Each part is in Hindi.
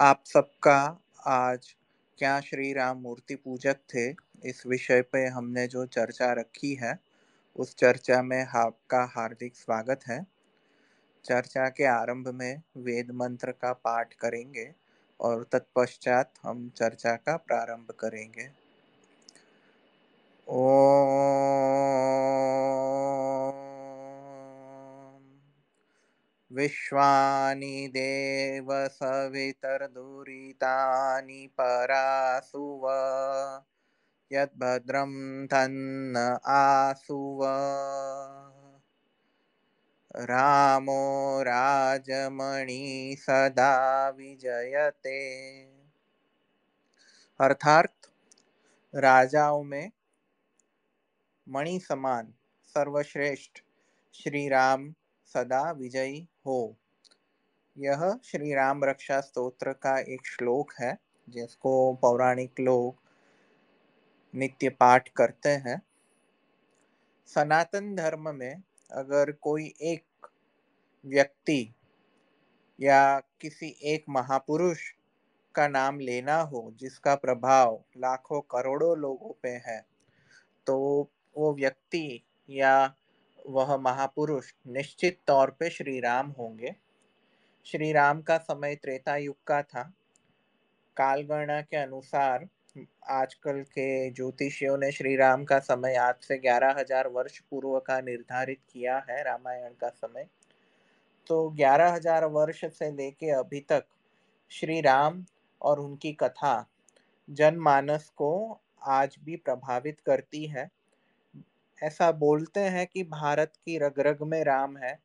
आप सबका आज क्या श्री राम मूर्ति पूजक थे? इस विषय पे हमने जो चर्चा रखी है, उस चर्चा में आपका हार्दिक स्वागत है। चर्चा के आरंभ में वेद मंत्र का पाठ करेंगे और तत्पश्चात हम चर्चा का प्रारंभ करेंगे। ओ विश्वानि देव सवितर्दुरितानि परासुव। यद्भद्रं तन्न आसुव। रामो राजमणि सदा विजयते। अर्थात राजाओं में मणि समान सर्वश्रेष्ठ श्री राम सदा विजयी हो। यह श्री राम रक्षा स्तोत्र का एक श्लोक है, जिसको पौराणिक लोग नित्य पाठ करते हैं। सनातन धर्म में अगर कोई एक व्यक्ति या किसी एक महापुरुष का नाम लेना हो, जिसका प्रभाव लाखों करोड़ों लोगों पे है तो वो व्यक्ति या वह महापुरुष निश्चित तौर पे श्री राम होंगे। श्री राम का समय त्रेता युग का था। कालगणना के अनुसार आजकल के ज्योतिषियों ने श्री राम का समय आज से ग्यारह हज़ार वर्ष पूर्व का निर्धारित किया है, रामायण का समय। तो ग्यारह हज़ार वर्ष से लेके अभी तक श्री राम और उनकी कथा जनमानस को आज भी प्रभावित करती है। ऐसा बोलते हैं कि भारत की रग रग में राम है,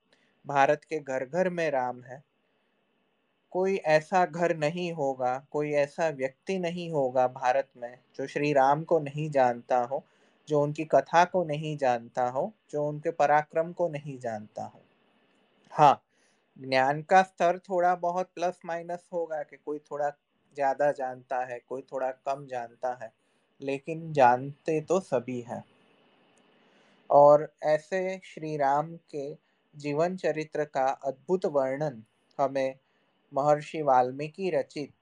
भारत के घर घर में राम है। कोई ऐसा घर नहीं होगा, कोई ऐसा व्यक्ति नहीं होगा भारत में जो श्री राम को नहीं जानता हो, जो उनकी कथा को नहीं जानता हो, जो उनके पराक्रम को नहीं जानता हो। हाँ ज्ञान का स्तर थोड़ा बहुत प्लस माइनस होगा कि कोई थोड़ा ज़्यादा जानता है, कोई थोड़ा कम जानता है, लेकिन जानते तो सभी हैं। और ऐसे श्री राम के जीवन चरित्र का अद्भुत वर्णन हमें महर्षि वाल्मीकि रचित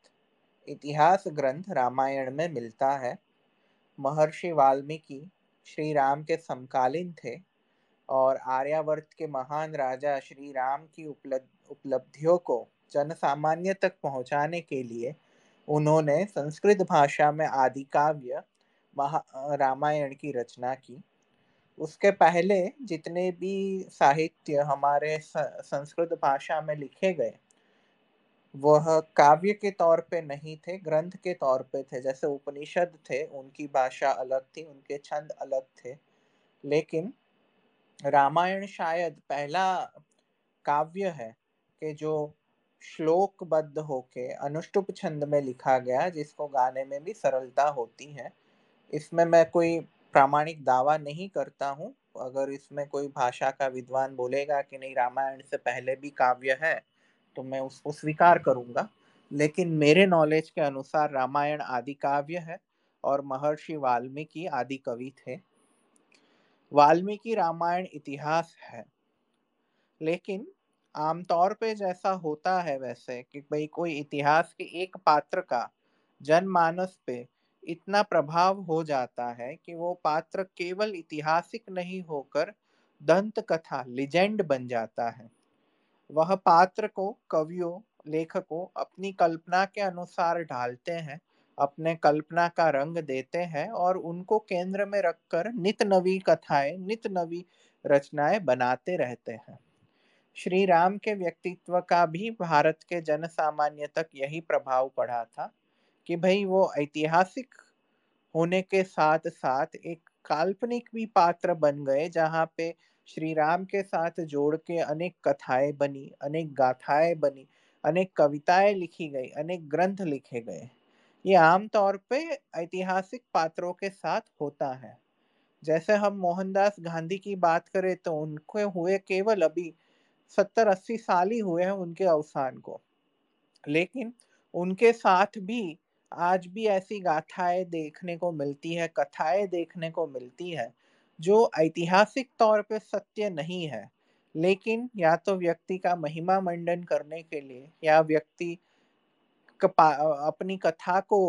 इतिहास ग्रंथ रामायण में मिलता है। महर्षि वाल्मीकि श्री राम के समकालीन थे और आर्यावर्त के महान राजा श्री राम की उपलब्धियों को जन सामान्य तक पहुँचाने के लिए उन्होंने संस्कृत भाषा में आदि काव्य रामायण की रचना की। उसके पहले जितने भी साहित्य हमारे संस्कृत भाषा में लिखे गए, वह काव्य के तौर पे नहीं थे, ग्रंथ के तौर पे थे। जैसे उपनिषद थे, उनकी भाषा अलग थी, उनके छंद अलग थे। लेकिन रामायण शायद पहला काव्य है कि जो श्लोकबद्ध होके अनुष्टुप छंद में लिखा गया, जिसको गाने में भी सरलता होती है। इसमें मैं कोई प्रामाणिक दावा नहीं करता हूँ। अगर इसमें कोई भाषा का विद्वान बोलेगा कि नहीं, रामायण से पहले भी काव्य है तो मैं उसको स्वीकार करूँगा। लेकिन मेरे नॉलेज के अनुसार रामायण आदि काव्य है और महर्षि वाल्मीकि आदि कवि थे। वाल्मीकि रामायण इतिहास है। लेकिन आमतौर पे जैसा होता है वैसे कि भाई कोई इतिहास के एक पात्र का जनमानस पे इतना प्रभाव हो जाता है कि वो पात्र केवल ऐतिहासिक नहीं होकर दंत कथा लिजेंड बन जाता है। वह पात्र को, कवियों, लेखकों अपनी कल्पना के अनुसार ढालते हैं, अपने कल्पना का रंग देते हैं और उनको केंद्र में रखकर नित नवी कथाएँ, नित नवी रचनाएँ बनाते रहते हैं। श्री राम के व्यक्तित्व का भी भारत के जन सामान्य तक यही प्रभाव पड़ा था। कि भाई वो ऐतिहासिक होने के साथ साथ एक काल्पनिक भी पात्र बन गए, जहाँ पे श्री राम के साथ जोड़ के अनेक कथाएँ बनी, अनेक गाथाएँ बनी, अनेक कविताएँ लिखी गई, अनेक ग्रंथ लिखे गए। ये आमतौर पे ऐतिहासिक पात्रों के साथ होता है। जैसे हम मोहनदास गांधी की बात करें तो उनके हुए केवल अभी सत्तर अस्सी साल ही हुए हैं उनके अवसान को। लेकिन उनके साथ भी आज भी ऐसी गाथाएँ देखने को मिलती है, कथाएँ देखने को मिलती है, जो ऐतिहासिक तौर पे सत्य नहीं है। लेकिन या तो व्यक्ति का महिमा मंडन करने के लिए या व्यक्ति अपनी कथा को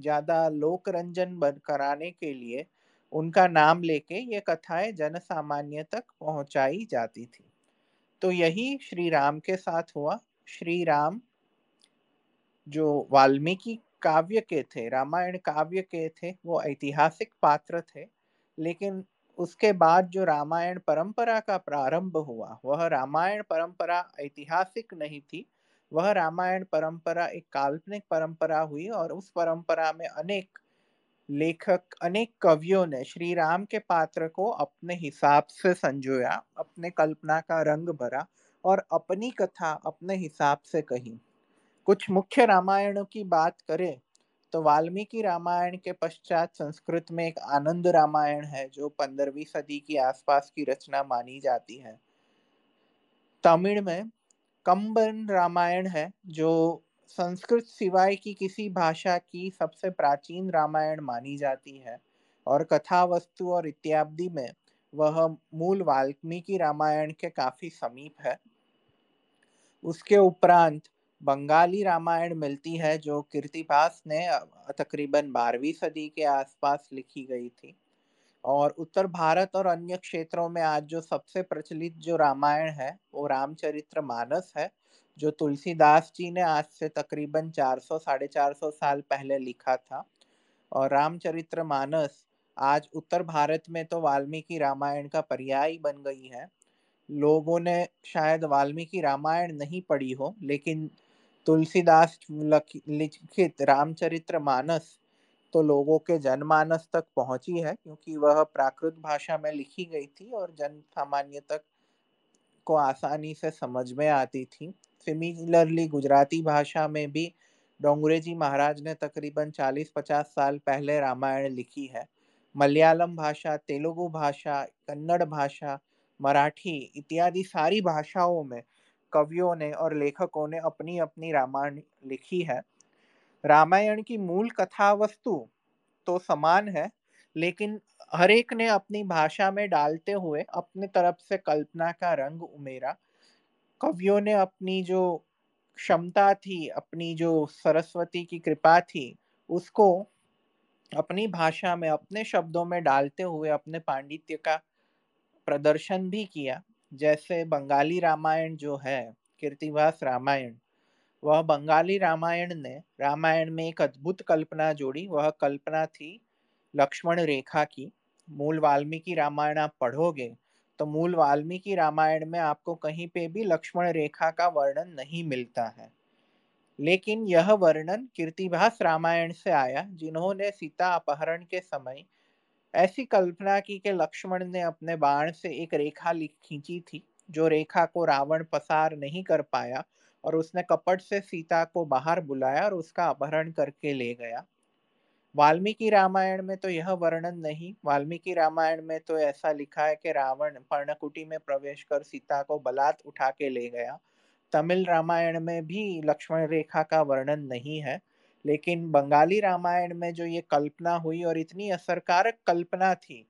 ज़्यादा लोक रंजन कराने के लिए उनका नाम लेके ये कथाएँ जन सामान्य तक पहुंचाई जाती थी। तो यही श्री राम के साथ हुआ। श्री राम, जो वाल्मीकि काव्य के थे, रामायण काव्य के थे, वो ऐतिहासिक पात्र थे, लेकिन उसके बाद जो रामायण परंपरा का प्रारंभ हुआ, वह रामायण परंपरा ऐतिहासिक नहीं थी, वह रामायण परंपरा एक काल्पनिक परंपरा हुई और उस परंपरा में अनेक लेखक, अनेक कवियों ने श्री राम के पात्र को अपने हिसाब से संजोया, अपने कल्पना का रंग भरा और अपनी कथा अपने हिसाब से कही। कुछ मुख्य रामायणों की बात करें तो वाल्मीकि रामायण के पश्चात संस्कृत में एक आनंद रामायण है, जो पंद्रहवीं सदी की आसपास की रचना मानी जाती है। तमिल में कंबन रामायण है, जो संस्कृत सिवाय की किसी भाषा की सबसे प्राचीन रामायण मानी जाती है, और कथा वस्तु और इत्यादि में वह मूल वाल्मीकि रामायण के काफ़ी समीप है। उसके उपरांत बंगाली रामायण मिलती है, जो कीर्तिपास ने तकरीबन बारहवीं सदी के आसपास लिखी गई थी। और उत्तर भारत और अन्य क्षेत्रों में आज जो सबसे प्रचलित जो रामायण है, वो रामचरित्र मानस है, जो तुलसीदास जी ने आज से तकरीबन 400 साढ़े चार सौ साल पहले लिखा था। और रामचरित्र मानस आज उत्तर भारत में तो वाल्मीकि रामायण का पर्याय बन गई है। लोगों ने शायद वाल्मीकि रामायण नहीं पढ़ी हो, लेकिन तुलसीदास लिखित रामचरित्र मानस तो लोगों के जनमानस तक पहुँची है, क्योंकि वह प्राकृत भाषा में लिखी गई थी और जन सामान्य तक को आसानी से समझ में आती थी। सिमिलरली गुजराती भाषा में भी डोंगरेजी महाराज ने तकरीबन 40-50 साल पहले रामायण लिखी है। मलयालम भाषा, तेलुगु भाषा, कन्नड़ भाषा, मराठी इत्यादि सारी भाषाओं में कवियों ने और लेखकों ने अपनी अपनी रामायण लिखी है। रामायण की मूल कथा वस्तु तो समान है, लेकिन हर एक ने अपनी भाषा में डालते हुए अपने तरफ़ से कल्पना का रंग उमेरा। कवियों ने अपनी जो क्षमता थी, अपनी जो सरस्वती की कृपा थी, उसको अपनी भाषा में, अपने शब्दों में डालते हुए अपने पांडित्य का प्रदर्शन भी किया। जैसे बंगाली रामायण जो है, कीर्तिवास रामायण, वह बंगाली रामायण ने, रामायण में एक अद्भुत कल्पना जोड़ी। वह कल्पना थी लक्ष्मण रेखा की। मूल वाल्मीकि रामायण आप पढ़ोगे तो मूल वाल्मीकि रामायण में आपको कहीं पे भी लक्ष्मण रेखा का वर्णन नहीं मिलता है। लेकिन यह वर्णन कीर्तिभास रामायण से आया, जिन्होंने सीता अपहरण के समय ऐसी कल्पना की कि लक्ष्मण ने अपने बाण से एक रेखा खींची थी, जो रेखा को रावण पसार नहीं कर पाया और उसने कपट से सीता को बाहर बुलाया और उसका अपहरण करके ले गया। वाल्मीकि रामायण में तो यह वर्णन नहीं, वाल्मीकि रामायण में तो ऐसा लिखा है कि रावण पर्णकुटी में प्रवेश कर सीता को बलात् उठा के ले गया। तमिल रामायण में भी लक्ष्मण रेखा का वर्णन नहीं है। लेकिन बंगाली रामायण में जो ये कल्पना हुई और इतनी असरकारक कल्पना थी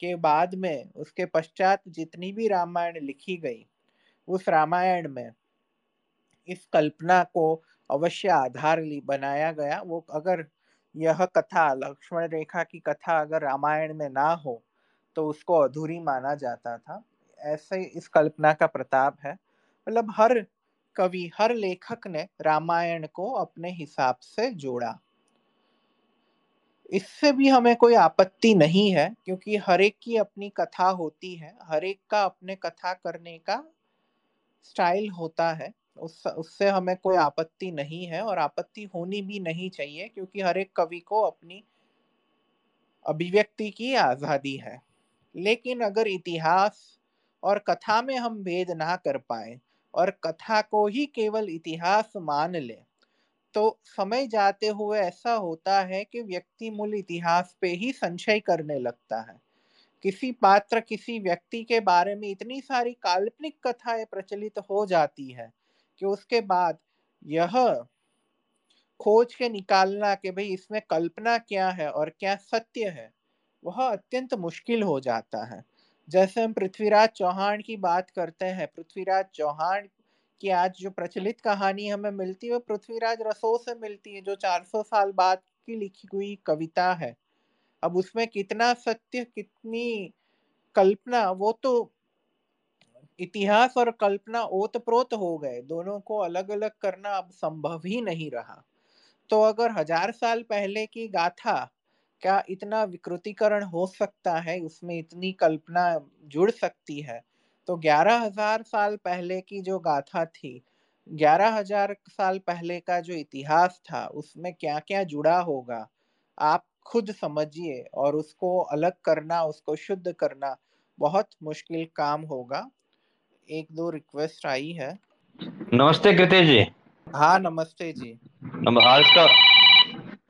के बाद में उसके पश्चात जितनी भी रामायण लिखी गई, उस रामायण में इस कल्पना को अवश्य आधार बनाया गया। वो अगर यह कथा, लक्ष्मण रेखा की कथा अगर रामायण में ना हो तो उसको अधूरी माना जाता था। ऐसे इस कल्पना का प्रताप है। मतलब हर कवि हर लेखक ने रामायण को अपने हिसाब से जोड़ा। इससे भी हमें कोई आपत्ति नहीं है, क्योंकि हर एक की अपनी कथा होती है, हर एक का अपने कथा करने का स्टाइल होता है, उस, उससे हमें कोई आपत्ति नहीं है और आपत्ति होनी भी नहीं चाहिए, क्योंकि हर एक कवि को अपनी अभिव्यक्ति की आज़ादी है। लेकिन अगर इतिहास और कथा में हम भेद ना कर पाए और कथा को ही केवल इतिहास मान ले। तो समय जाते हुए ऐसा होता है कि व्यक्ति मूल इतिहास पे ही संशय करने लगता है। किसी पात्र, किसी व्यक्ति के बारे में इतनी सारी काल्पनिक कथाएँ प्रचलित हो जाती है कि उसके बाद यह खोज के निकालना कि भाई इसमें कल्पना क्या है और क्या सत्य है, वह अत्यंत मुश्किल हो जाता है। जैसे हम पृथ्वीराज चौहान की बात करते हैं, पृथ्वीराज चौहान की आज जो प्रचलित कहानी हमें मिलती है, वो पृथ्वीराज रसो से मिलती है, जो 400 साल बाद की लिखी हुई कविता है। अब उसमें कितना सत्य, कितनी कल्पना, वो तो इतिहास और कल्पना ओतप्रोत हो गए, दोनों को अलग अलग करना अब संभव ही नहीं रहा। तो अगर हज़ार साल पहले की गाथा क्या इतना विकृतीकरण हो सकता है उसमें इतनी कल्पना जुड़ सकती है। तो ग्यारह हज़ार साल पहले की जो गाथा थी ग्यारह हज़ार साल पहले का जो इतिहास था उसमें क्या क्या जुड़ा होगा? आप खुद समझिए और उसको अलग करना उसको शुद्ध करना बहुत मुश्किल काम होगा। एक दो रिक्वेस्ट आई है। नमस्ते कृति जी। हाँ नमस्ते जी। आज का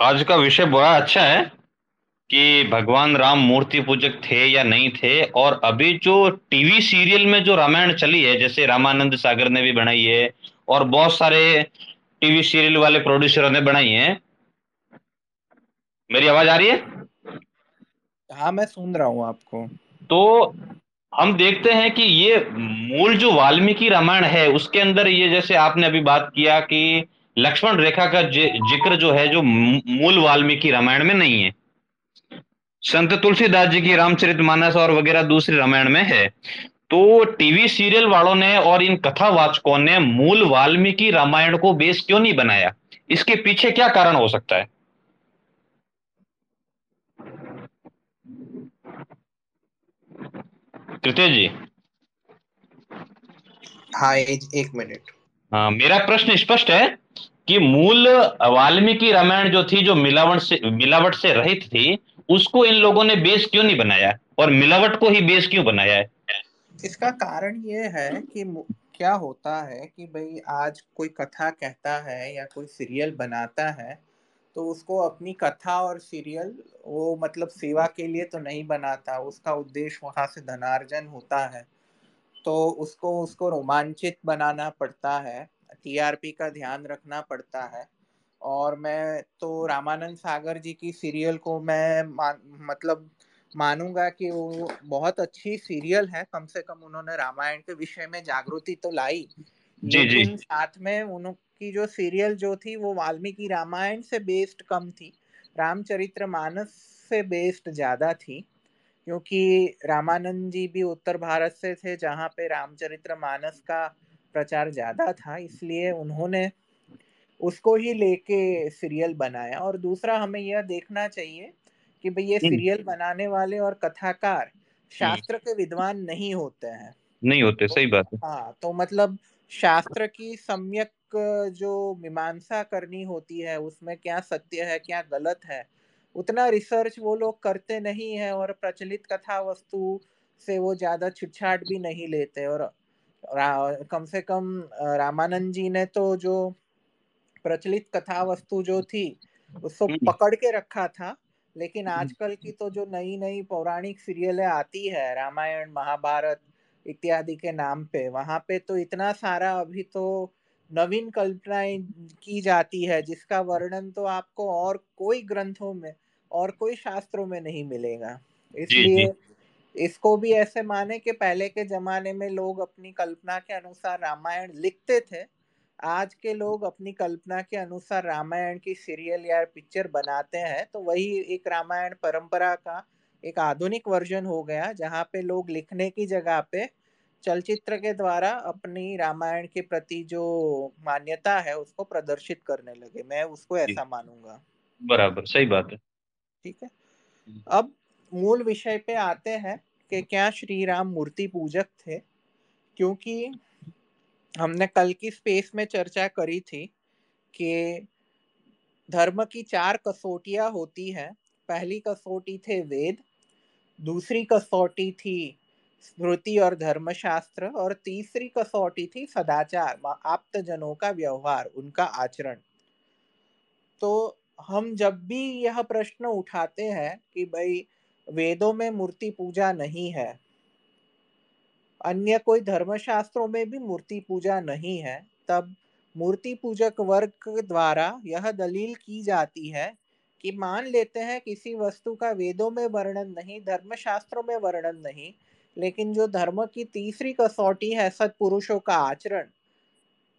आज का विषय बड़ा अच्छा है। कि भगवान राम मूर्ति पूजक थे या नहीं थे और अभी जो टीवी सीरियल में जो रामायण चली है जैसे रामानंद सागर ने भी बनाई है और बहुत सारे टीवी सीरियल वाले प्रोड्यूसरों ने बनाई है। मेरी आवाज़ आ रही है? हाँ मैं सुन रहा हूँ आपको। तो हम देखते हैं कि ये मूल जो वाल्मीकि रामायण है उसके अंदर ये जैसे आपने अभी बात किया कि लक्ष्मण रेखा का ज़िक्र जो है जो मूल वाल्मीकि रामायण में नहीं है। संत तुलसीदास जी की रामचरित मानस और वगैरह दूसरे रामायण में है। तो टीवी सीरियल वालों ने और इन कथावाचकों ने मूल वाल्मीकि रामायण को बेस क्यों नहीं बनाया? इसके पीछे क्या कारण हो सकता है? तृतीय जी। हाँ एक मिनट। हाँ मेरा प्रश्न स्पष्ट है कि मूल वाल्मीकि रामायण जो थी जो मिलावट से मिलावट से रहित थी उसको इन लोगों ने बेस क्यों नहीं बनाया? और मिलावट को ही बेस क्यों बनाया है? इसका कारण ये है कि क्या होता है कि भाई आज कोई कथा कहता है या कोई सीरियल बनाता है तो उसको अपनी कथा और सीरियल वो मतलब सेवा के लिए तो नहीं बनाता, उसका उद्देश्य वहाँ से धनार्जन होता है। तो उसको उसको रोमांचित बनाना पड़ता है टीआरपी का ध्यान रखना पड़ता है। और मैं तो रामानंद सागर जी की सीरियल को मैं मान मतलब मानूँगा कि वो बहुत अच्छी सीरियल है कम से कम उन्होंने रामायण के विषय में जागृति तो लाई जी, लेकिन जी. साथ में उनकी जो सीरियल जो थी वो वाल्मीकि रामायण से बेस्ड कम थी रामचरित्र मानस से बेस्ड ज़्यादा थी क्योंकि रामानंद जी भी उत्तर भारत से थे जहाँ पे रामचरित्र मानस का प्रचार ज़्यादा था इसलिए उन्होंने उसको ही लेके सीरियल बनाया और दूसरा हमें यह देखना चाहिए कि भाई ये सीरियल। बनाने वाले और कथाकार। शास्त्र के विद्वान नहीं होते हैं नहीं होते तो, सही बात है हाँ तो मतलब शास्त्र की सम्यक जो मीमांसा करनी होती है उसमें क्या सत्य है क्या गलत है उतना रिसर्च वो लोग करते नहीं है और प्रचलित कथा वस्तु से वो ज़्यादा छुटछाट भी नहीं लेते और कम से कम रामानंद जी ने तो जो प्रचलित कथा वस्तु जो थी उसको हम्म। पकड़ के रखा था लेकिन हम्म। आजकल की तो जो नई नई पौराणिक सीरियलें आती है रामायण महाभारत इत्यादि के नाम पे वहाँ पे तो इतना सारा अभी तो नवीन कल्पनाएँ की जाती है जिसका वर्णन तो आपको और कोई ग्रंथों में और कोई शास्त्रों में नहीं मिलेगा इसलिए इसको भी ऐसे माने कि पहले के जमाने में लोग अपनी कल्पना के अनुसार रामायण लिखते थे आज के लोग अपनी कल्पना के अनुसार रामायण की सीरियल या पिक्चर बनाते हैं तो वही एक रामायण परंपरा का एक आधुनिक वर्जन हो गया जहाँ पे लोग लिखने की जगह पे चलचित्र के द्वारा अपनी रामायण के प्रति जो मान्यता है उसको प्रदर्शित करने लगे। मैं उसको ऐसा मानूँगा। बराबर सही बात है। ठीक है? हम्म। अब मूल विषय पे आते हैं कि क्या श्री राम मूर्ति पूजक थे क्योंकि हमने कल की स्पेस में चर्चा करी थी कि धर्म की चार कसौटियाँ होती हैं। पहली कसौटी थे वेद, दूसरी कसौटी थी स्मृति और धर्मशास्त्र और तीसरी कसौटी थी सदाचार आप्त जनों का व्यवहार, उनका आचरण। तो हम जब भी यह प्रश्न उठाते हैं कि भाई वेदों में मूर्ति पूजा नहीं है अन्य कोई धर्मशास्त्रों में भी मूर्ति पूजा नहीं है, तब मूर्ति पूजक वर्ग द्वारा यह दलील की जाती है कि मान लेते हैं किसी वस्तु का वेदों में वर्णन नहीं, धर्मशास्त्रों में वर्णन नहीं, लेकिन जो धर्म की तीसरी कसौटी है सत्पुरुषों का आचरण,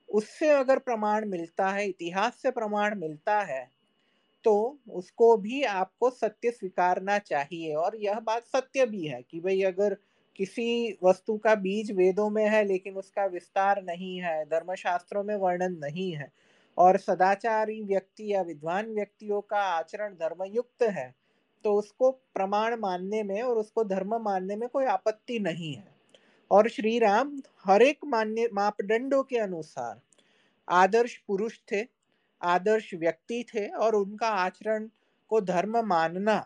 उससे अगर प्रमाण मिलता है, इतिहास से प्रमाण मिलता है तो उसको भी आपको सत्य स्वीकारना चाहिए। और यह बात सत्य भी है कि भाई अगर किसी वस्तु का बीज वेदों में है, लेकिन उसका विस्तार नहीं है, धर्मशास्त्रों में वर्णन नहीं है। और सदाचारी व्यक्ति या विद्वान व्यक्तियों का आचरण धर्मयुक्त है तो उसको प्रमाण मानने में और उसको धर्म मानने में कोई आपत्ति नहीं है। और श्री राम हर एक मान्य, मापदंडों के अनुसार आदर्श पुरुष थे, आदर्श व्यक्ति थे और उनका आचरण को धर्म मानना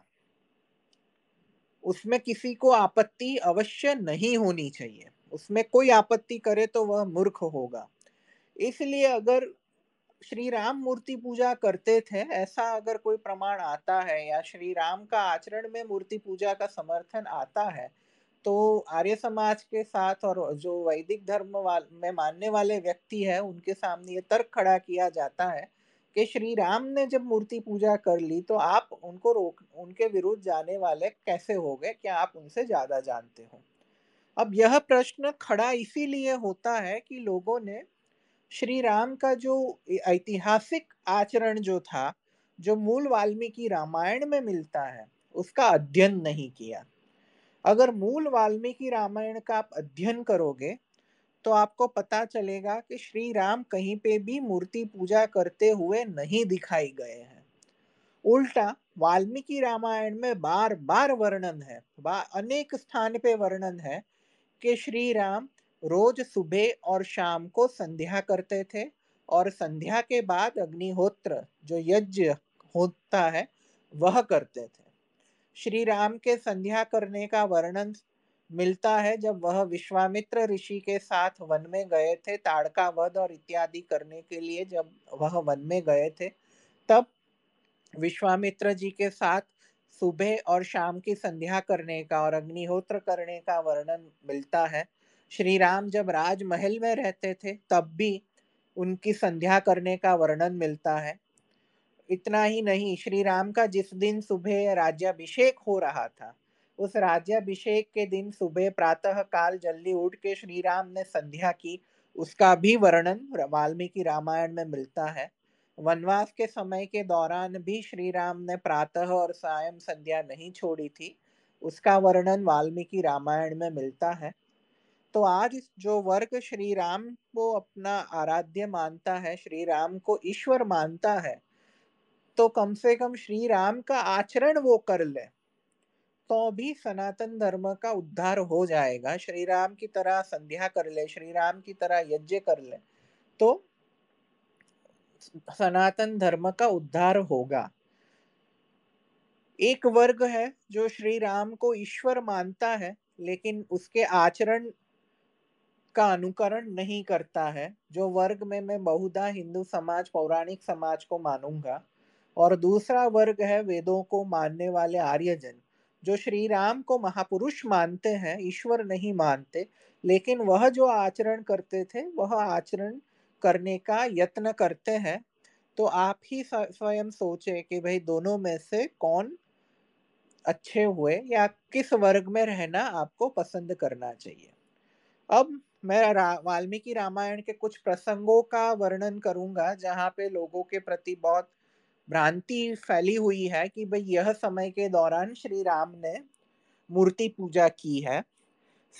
उसमें किसी को आपत्ति अवश्य नहीं होनी चाहिए। उसमें कोई आपत्ति करे तो वह मूर्ख होगा। इसलिए अगर श्री राम मूर्ति पूजा करते थे, ऐसा अगर कोई प्रमाण आता है या श्री राम का आचरण में मूर्ति पूजा का समर्थन आता है तो आर्य समाज के साथ और जो वैदिक धर्म वाल, में मानने वाले व्यक्ति है, उनके सामने ये तर्क खड़ा किया जाता है कि श्री राम ने जब मूर्ति पूजा कर ली तो आप उनको रोक, उनके विरुद्ध जाने वाले कैसे हो गए? क्या आप उनसे ज़्यादा जानते हो? अब यह प्रश्न खड़ा इसीलिए होता है कि लोगों ने श्री राम का जो ऐतिहासिक आचरण जो था, जो मूल वाल्मीकि रामायण में मिलता है, उसका अध्ययन नहीं किया। अगर मूल वाल्मीकि रामायण का आप अध्ययन करोगे तो आपको पता चलेगा कि श्री राम कहीं पे भी मूर्ति पूजा करते हुए नहीं दिखाई गए हैं। उल्टा वाल्मीकि रामायण में बार बार वर्णन है अनेक स्थान पे वर्णन है कि श्री राम रोज सुबह और शाम को संध्या करते थे और संध्या के बाद अग्निहोत्र, जो यज्ञ होता है, वह करते थे। श्री राम के संध्या करने का वर्णन मिलता है जब वह विश्वामित्र ऋषि के साथ वन में गए थे, ताड़का वध और इत्यादि करने के लिए जब वह वन में गए थे, तब विश्वामित्र जी के साथ सुबह और शाम की संध्या करने का और अग्निहोत्र करने का वर्णन मिलता है। श्री राम जब राजमहल में रहते थे, तब भी उनकी संध्या करने का वर्णन मिलता है। इतना ही नहीं, श्री राम का जिस दिन सुबह राज्याभिषेक हो रहा था उस राज्याभिषेक के दिन सुबह प्रातः काल जल्दी उठ के श्री राम ने संध्या की। उसका भी वर्णन वाल्मीकि रामायण में मिलता है। वनवास के समय के दौरान भी श्री राम ने प्रातः और सायं संध्या नहीं छोड़ी थी। उसका वर्णन वाल्मीकि रामायण में मिलता है। तो आज जो वर्ग श्री राम को अपना आराध्य मानता है, श्री राम को ईश्वर मानता है तो कम से कम श्री राम का आचरण वो कर ले। तो भी सनातन धर्म का उद्धार हो जाएगा। श्री राम की तरह संध्या कर ले, श्री राम की तरह यज्ञ कर ले तो सनातन धर्म का उद्धार होगा। एक वर्ग है जो श्री राम को ईश्वर मानता है, लेकिन उसके आचरण का अनुकरण नहीं करता है, जो वर्ग में मैं बहुधा हिंदू समाज, पौराणिक समाज को मानूँगा, और दूसरा वर्ग है वेदों को मानने वाले आर्यजन। जो श्री राम को महापुरुष मानते हैं ईश्वर नहीं मानते लेकिन वह जो आचरण करते थे वह आचरण करने का यत्न करते हैं। तो आप ही स्वयं सोचे कि भाई दोनों में से कौन अच्छे हुए या किस वर्ग में रहना आपको पसंद करना चाहिए। अब मैं रा, वाल्मीकि रामायण के कुछ प्रसंगों का वर्णन करूँगा जहाँ पे लोगों के प्रति बहुत भ्रांति फैली हुई है कि भाई यह समय के दौरान श्री राम ने मूर्ति पूजा की है।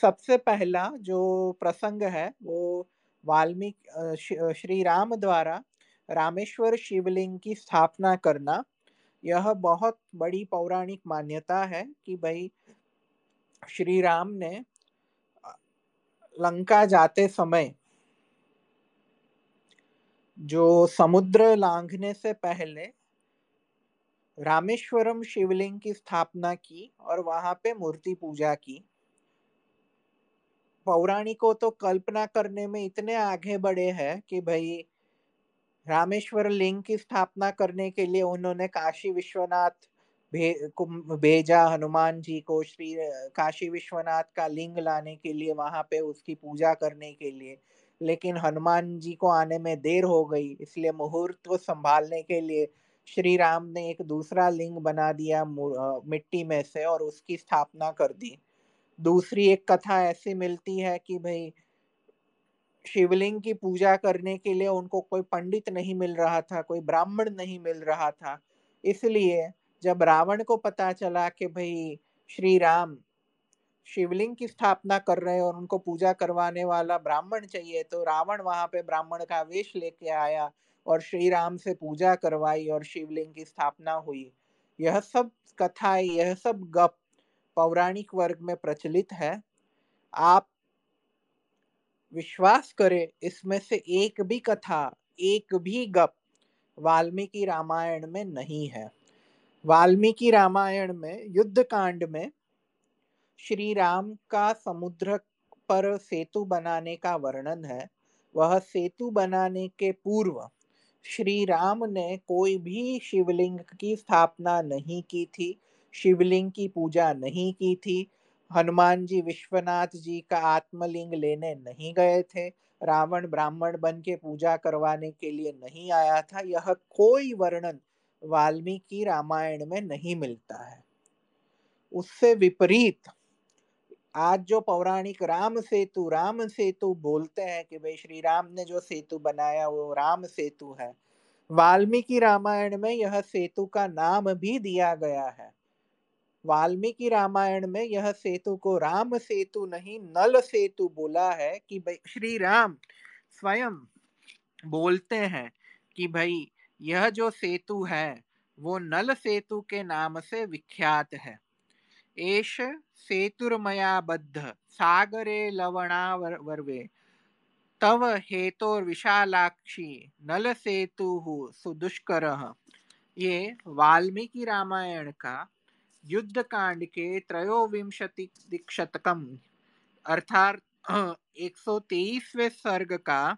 सबसे पहला जो प्रसंग है, वो वाल्मीकि श्री राम द्वारा रामेश्वर शिवलिंग की स्थापना करना, यह बहुत बड़ी पौराणिक मान्यता है कि भाई श्री राम ने लंका जाते समय जो समुद्र लांघने से पहले रामेश्वरम शिवलिंग की स्थापना की और वहाँ पे मूर्ति पूजा की। पौराणिकों तो कल्पना करने में इतने आगे बढ़े हैं कि भाई रामेश्वर लिंग की स्थापना करने के लिए उन्होंने काशी विश्वनाथ भे, भेजा हनुमान जी को श्री काशी विश्वनाथ का लिंग लाने के लिए वहाँ पे उसकी पूजा करने के लिए। लेकिन हनुमान जी को आने में देर हो गई इसलिए मुहूर्त को संभालने के लिए श्री राम ने एक दूसरा लिंग बना दिया मिट्टी में से और उसकी स्थापना कर दी। दूसरी एक कथा ऐसी मिलती है कि भाई, शिवलिंग की पूजा करने के लिए उनको कोई पंडित नहीं मिल रहा था, कोई ब्राह्मण नहीं मिल रहा था। इसलिए जब रावण को पता चला कि भाई, श्री राम शिवलिंग की स्थापना कर रहे हैं और उनको पूजा करवाने वाला ब्राह्मण चाहिए तो रावण वहाँ पे ब्राह्मण का वेश लेके आया। और श्री राम से पूजा करवाई और शिवलिंग की स्थापना हुई। यह सब कथाएँ, यह सब गप पौराणिक वर्ग में प्रचलित है। आप विश्वास करें, इसमें से एक भी कथा, एक भी गप वाल्मीकि रामायण में नहीं है। वाल्मीकि रामायण में युद्ध कांड में श्री राम का समुद्र पर सेतु बनाने का वर्णन है। वह सेतु बनाने के पूर्व श्री राम ने कोई भी शिवलिंग की स्थापना नहीं की थी, शिवलिंग की पूजा नहीं की थी। हनुमान जी विश्वनाथ जी का आत्मलिंग लेने नहीं गए थे। रावण ब्राह्मण बन के पूजा करवाने के लिए नहीं आया था। यह कोई वर्णन वाल्मीकि रामायण में नहीं मिलता है। उससे विपरीत आज जो पौराणिक राम सेतु राम सेतु बोलते हैं कि भाई श्री राम ने जो सेतु बनाया वो राम सेतु है। वाल्मीकि रामायण में यह सेतु का नाम भी दिया गया है। वाल्मीकि रामायण में यह सेतु को राम सेतु नहीं, नल सेतु बोला है कि भाई श्री राम स्वयं बोलते हैं कि भाई यह जो सेतु है वो नल सेतु के नाम से विख्यात है। एष सेतुर्मया बद्ध, सागरे लवणावर्वे तव विशालाक्षी नल सेतु सुदुष्कर। ये वाल्मीकि रामायण का युद्ध कांड के त्रयोविंशति शतकम अर्थात एक सौ तेईसवे सर्ग का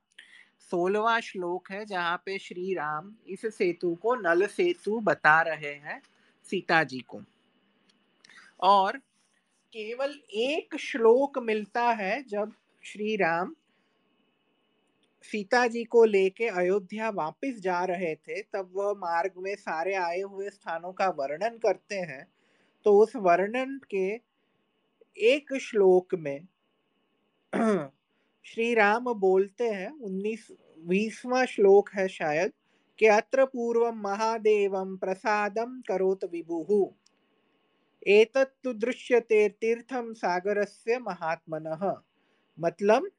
सोलवा श्लोक है, जहाँ पे श्री राम इस सेतु को नल सेतु बता रहे हैं सीता जी को। और केवल एक श्लोक मिलता है जब श्री राम सीता जी को लेके अयोध्या वापस जा रहे थे, तब वह मार्ग में सारे आए हुए स्थानों का वर्णन करते हैं। तो उस वर्णन के एक श्लोक में श्री राम बोलते हैं, उन्नीस, बीसवा श्लोक है शायद, कि अत्र पूर्व महादेव प्रसादम करोत विभु। एतत्तु दृश्यते तीर्थम सागरस्य महात्मनः। मतलब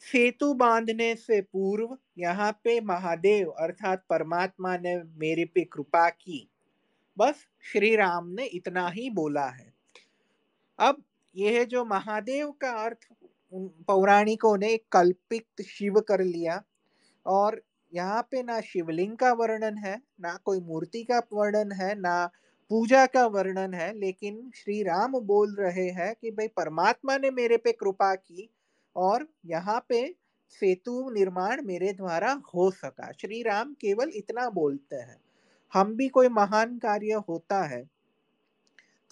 सेतु बांधने से पूर्व यहाँ पे महादेव अर्थात परमात्मा ने मेरे पे कृपा की। बस श्री राम ने इतना ही बोला है। अब यह जो महादेव का अर्थ पौराणिकों ने कल्पित शिव कर लिया। और यहाँ पे ना शिवलिंग का वर्णन है, ना कोई मूर्ति का वर्णन है, ना पूजा का वर्णन है, लेकिन श्री राम बोल रहे हैं कि भाई परमात्मा ने मेरे पे कृपा की और यहाँ पे सेतु निर्माण मेरे द्वारा हो सका। श्री राम केवल इतना बोलते हैं। हम भी कोई महान कार्य होता है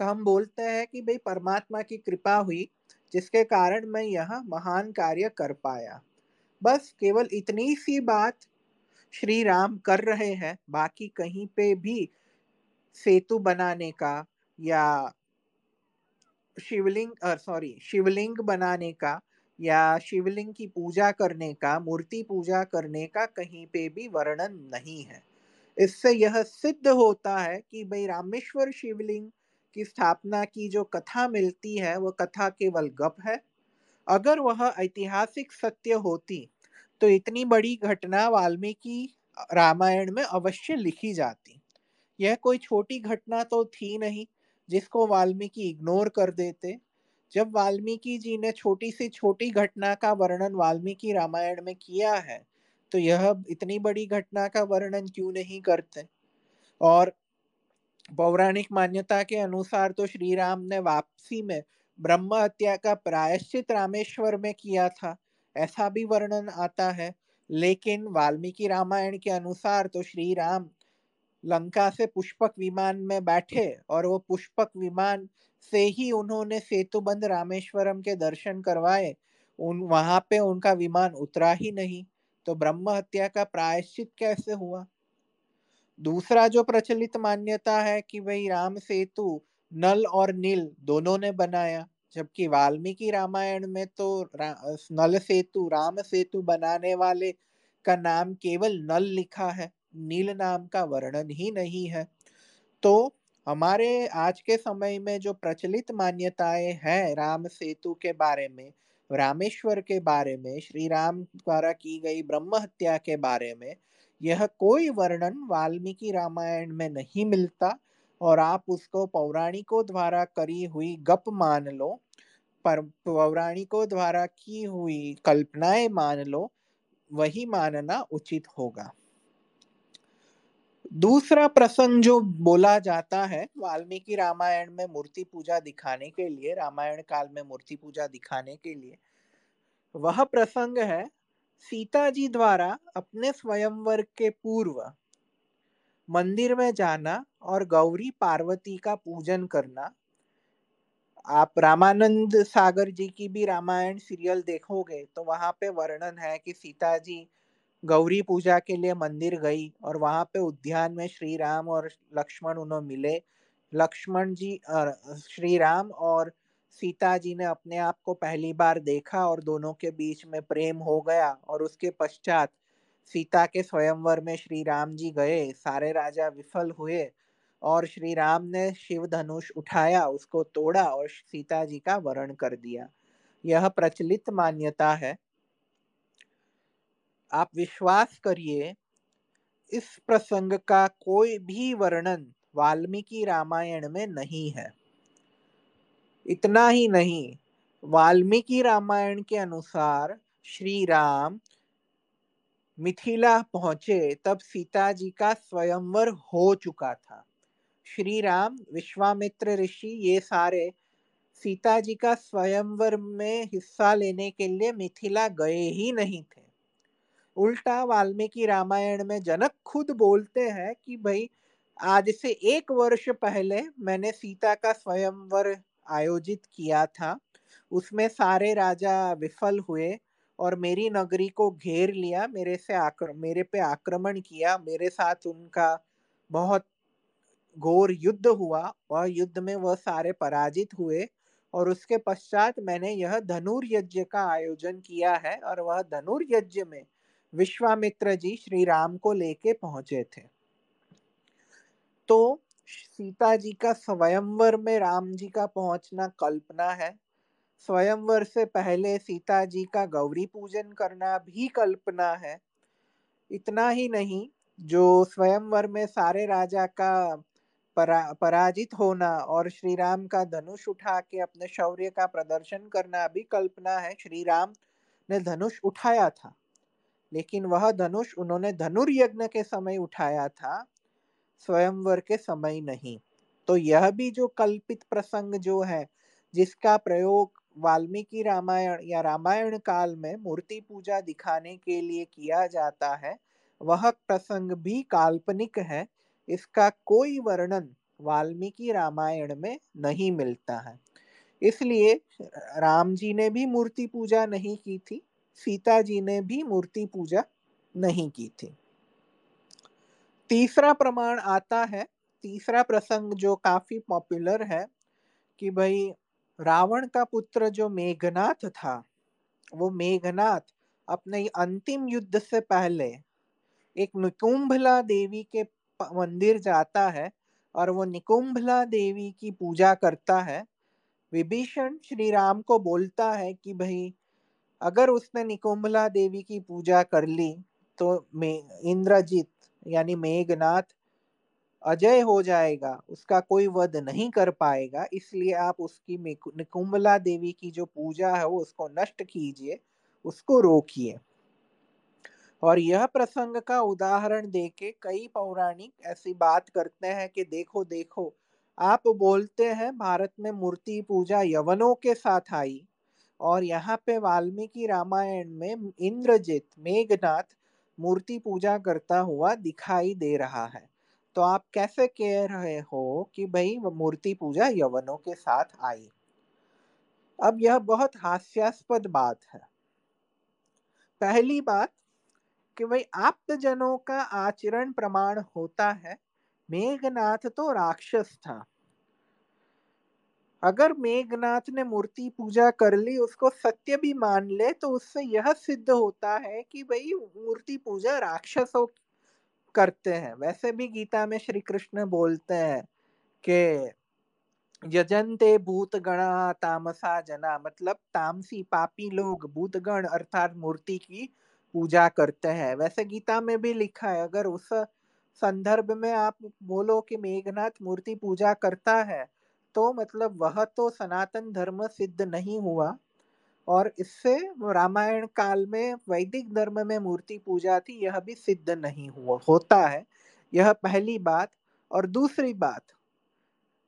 तो हम बोलते हैं कि भाई परमात्मा की कृपा हुई, जिसके कारण मैं यह महान कार्य कर पाया। बस केवल इतनी सी बात श्री राम कर रहे हैं, बाकी कहीं पे भी सेतु बनाने का या शिवलिंग सॉरी शिवलिंग बनाने का या शिवलिंग की पूजा करने का, मूर्ति पूजा करने का कहीं पे भी वर्णन नहीं है। इससे यह सिद्ध होता है कि भाई रामेश्वर शिवलिंग की स्थापना की जो कथा मिलती है वह कथा केवल गप है। अगर वह ऐतिहासिक सत्य होती तो इतनी बड़ी घटना वाल्मीकि रामायण में अवश्य लिखी जाती। यह कोई छोटी घटना तो थी नहीं जिसको वाल्मीकि इग्नोर कर देते। जब वाल्मीकि जी ने छोटी सी छोटी घटना का वर्णन वाल्मीकि रामायण में किया है तो यह इतनी बड़ी घटना का वर्णन क्यों नहीं करते? और पौराणिक मान्यता के अनुसार तो श्री राम ने वापसी में ब्रह्म हत्या का प्रायश्चित रामेश्वर में किया था, ऐसा भी वर्णन आता है। लेकिन वाल्मीकि रामायण के अनुसार तो श्री राम लंका से पुष्पक विमान में बैठे और वो पुष्पक विमान से ही उन्होंने सेतुबंद रामेश्वरम के दर्शन करवाए। उन वहाँ पे उनका विमान उतरा ही नहीं तो ब्रह्म हत्या का प्रायश्चित कैसे हुआ? दूसरा जो प्रचलित मान्यता है कि भाई राम सेतु नल और नील दोनों ने बनाया जबकि वाल्मीकि रामायण में तो रा, नल सेतु राम सेतु बनाने वाले का नाम केवल नल लिखा है। नील नाम का वर्णन ही नहीं है। तो हमारे आज के समय में जो प्रचलित मान्यताएँ हैं राम सेतु के बारे में, रामेश्वर के बारे में श्री राम द्वारा की गई ब्रह्म हत्या के बारे में, यह कोई वर्णन वाल्मीकि रामायण में नहीं मिलता और आप उसको पौराणिकों द्वारा करी हुई गप मान लो, पर पौराणिकों द्वारा की हुई कल्पनाएँ मान लो, वही मानना उचित होगा। दूसरा प्रसंग जो बोला जाता है वाल्मीकि रामायण में मूर्ति पूजा दिखाने के लिए, रामायण काल में मूर्ति पूजा दिखाने के लिए, वह प्रसंग है सीता जी द्वारा अपने स्वयंवर के पूर्व मंदिर में जाना और गौरी पार्वती का पूजन करना। आप रामानंद सागर जी की भी रामायण सीरियल देखोगे तो वहाँ पे वर्णन है कि सीता जी गौरी पूजा के लिए मंदिर गई और वहाँ पे उद्यान में श्री राम और लक्ष्मण उन्होंने मिले। लक्ष्मण जी श्री राम और सीता जी ने अपने आप को पहली बार देखा और दोनों के बीच में प्रेम हो गया और उसके पश्चात सीता के स्वयंवर में श्री राम जी गए। सारे राजा विफल हुए और श्री राम ने शिव धनुष उठाया, उसको तोड़ा और सीता जी का वरण कर दिया। यह प्रचलित मान्यता है। आप विश्वास करिए, इस प्रसंग का कोई भी वर्णन वाल्मीकि रामायण में नहीं है। इतना ही नहीं, वाल्मीकि रामायण के अनुसार श्री राम मिथिला पहुँचे तब सीता जी का स्वयंवर हो चुका था। श्री राम विश्वामित्र ऋषि, ये सारे सीता जी का स्वयंवर में हिस्सा लेने के लिए मिथिला गए ही नहीं थे। उल्टा वाल्मीकि रामायण में जनक खुद बोलते हैं कि भाई, आज से एक वर्ष पहले मैंने सीता का स्वयंवर आयोजित किया था। उसमें सारे राजा विफल हुए और मेरी नगरी को घेर लिया, मेरे से आक्र, मेरे पे आक्रमण किया, मेरे साथ उनका बहुत घोर युद्ध हुआ और युद्ध में वह सारे पराजित हुए और उसके पश्चात मैंने यह धनुर्यज्ञ का आयोजन किया है और वह धनुर्यज्ञ में विश्वामित्र जी श्री राम को लेके पहुँचे थे। तो सीता जी का स्वयंवर में राम जी का पहुँचना कल्पना है। स्वयंवर से पहले सीता जी का गौरी पूजन करना भी कल्पना है। इतना ही नहीं जो स्वयंवर में सारे राजा का परा, पराजित होना और श्री राम का धनुष उठा के अपने शौर्य का प्रदर्शन करना भी कल्पना है। श्री राम ने धनुष उठाया था। लेकिन वह धनुष उन्होंने धनुर्यज्ञ के समय उठाया था, स्वयंवर के समय नहीं। तो यह भी जो कल्पित प्रसंग जो है, जिसका प्रयोग वाल्मीकि रामायण या रामायण काल में मूर्ति पूजा दिखाने के लिए किया जाता है, वह प्रसंग भी काल्पनिक है। इसका कोई वर्णन वाल्मीकि रामायण में नहीं मिलता है। इसलिए राम जी ने भी मूर्ति पूजा नहीं की थी। सीता जी ने भी मूर्ति पूजा नहीं की थी। तीसरा प्रमाण आता है, तीसरा प्रसंग जो काफ़ी पॉपुलर है कि भाई रावण का पुत्र जो मेघनाथ था, वो मेघनाथ अपने अंतिम युद्ध से पहले एक निकुंभला देवी के मंदिर जाता है और वो निकुंभला देवी की पूजा करता है। विभीषण श्री राम को बोलता है कि भाई अगर उसने निकुंभला देवी की पूजा कर ली तो इंद्रजीत यानी मेघनाथ अजय हो जाएगा, उसका कोई वध नहीं कर पाएगा, इसलिए आप उसकी निकुंभला देवी की जो पूजा है वो उसको नष्ट कीजिए, उसको रोकिए। और यह प्रसंग का उदाहरण देके कई पौराणिक ऐसी बात करते हैं कि देखो देखो, आप बोलते हैं, भारत में मूर्ति पूजा यवनों के साथ आई और यहाँ पे वाल्मीकि रामायण में इंद्रजित मेघनाथ मूर्ति पूजा करता हुआ दिखाई दे रहा है। तो आप कैसे कह रहे हो कि भाई मूर्ति पूजा यवनों के साथ आई? अब यह बहुत हास्यास्पद बात है। पहली बात कि भाई आप्त जनों का आचरण प्रमाण होता है। मेघनाथ तो राक्षस था। अगर मेघनाथ ने मूर्ति पूजा कर ली, उसको सत्य भी मान ले तो उससे यह सिद्ध होता है कि भाई मूर्ति पूजा राक्षसों करते हैं। वैसे भी गीता में श्री कृष्ण बोलते हैं कि यजंते भूत तामसा जना मतलब तामसी पापी लोग भूत गण अर्थात मूर्ति की पूजा करते हैं। वैसे गीता में भी लिखा है, अगर उस संदर्भ में आप बोलो कि मेघनाथ मूर्ति पूजा करता है तो मतलब वह तो सनातन धर्म सिद्ध नहीं हुआ। और इससे रामायण काल में वैदिक धर्म में मूर्ति पूजा थी, यह भी सिद्ध नहीं हुआ, होता है। यह पहली बात और दूसरी बात,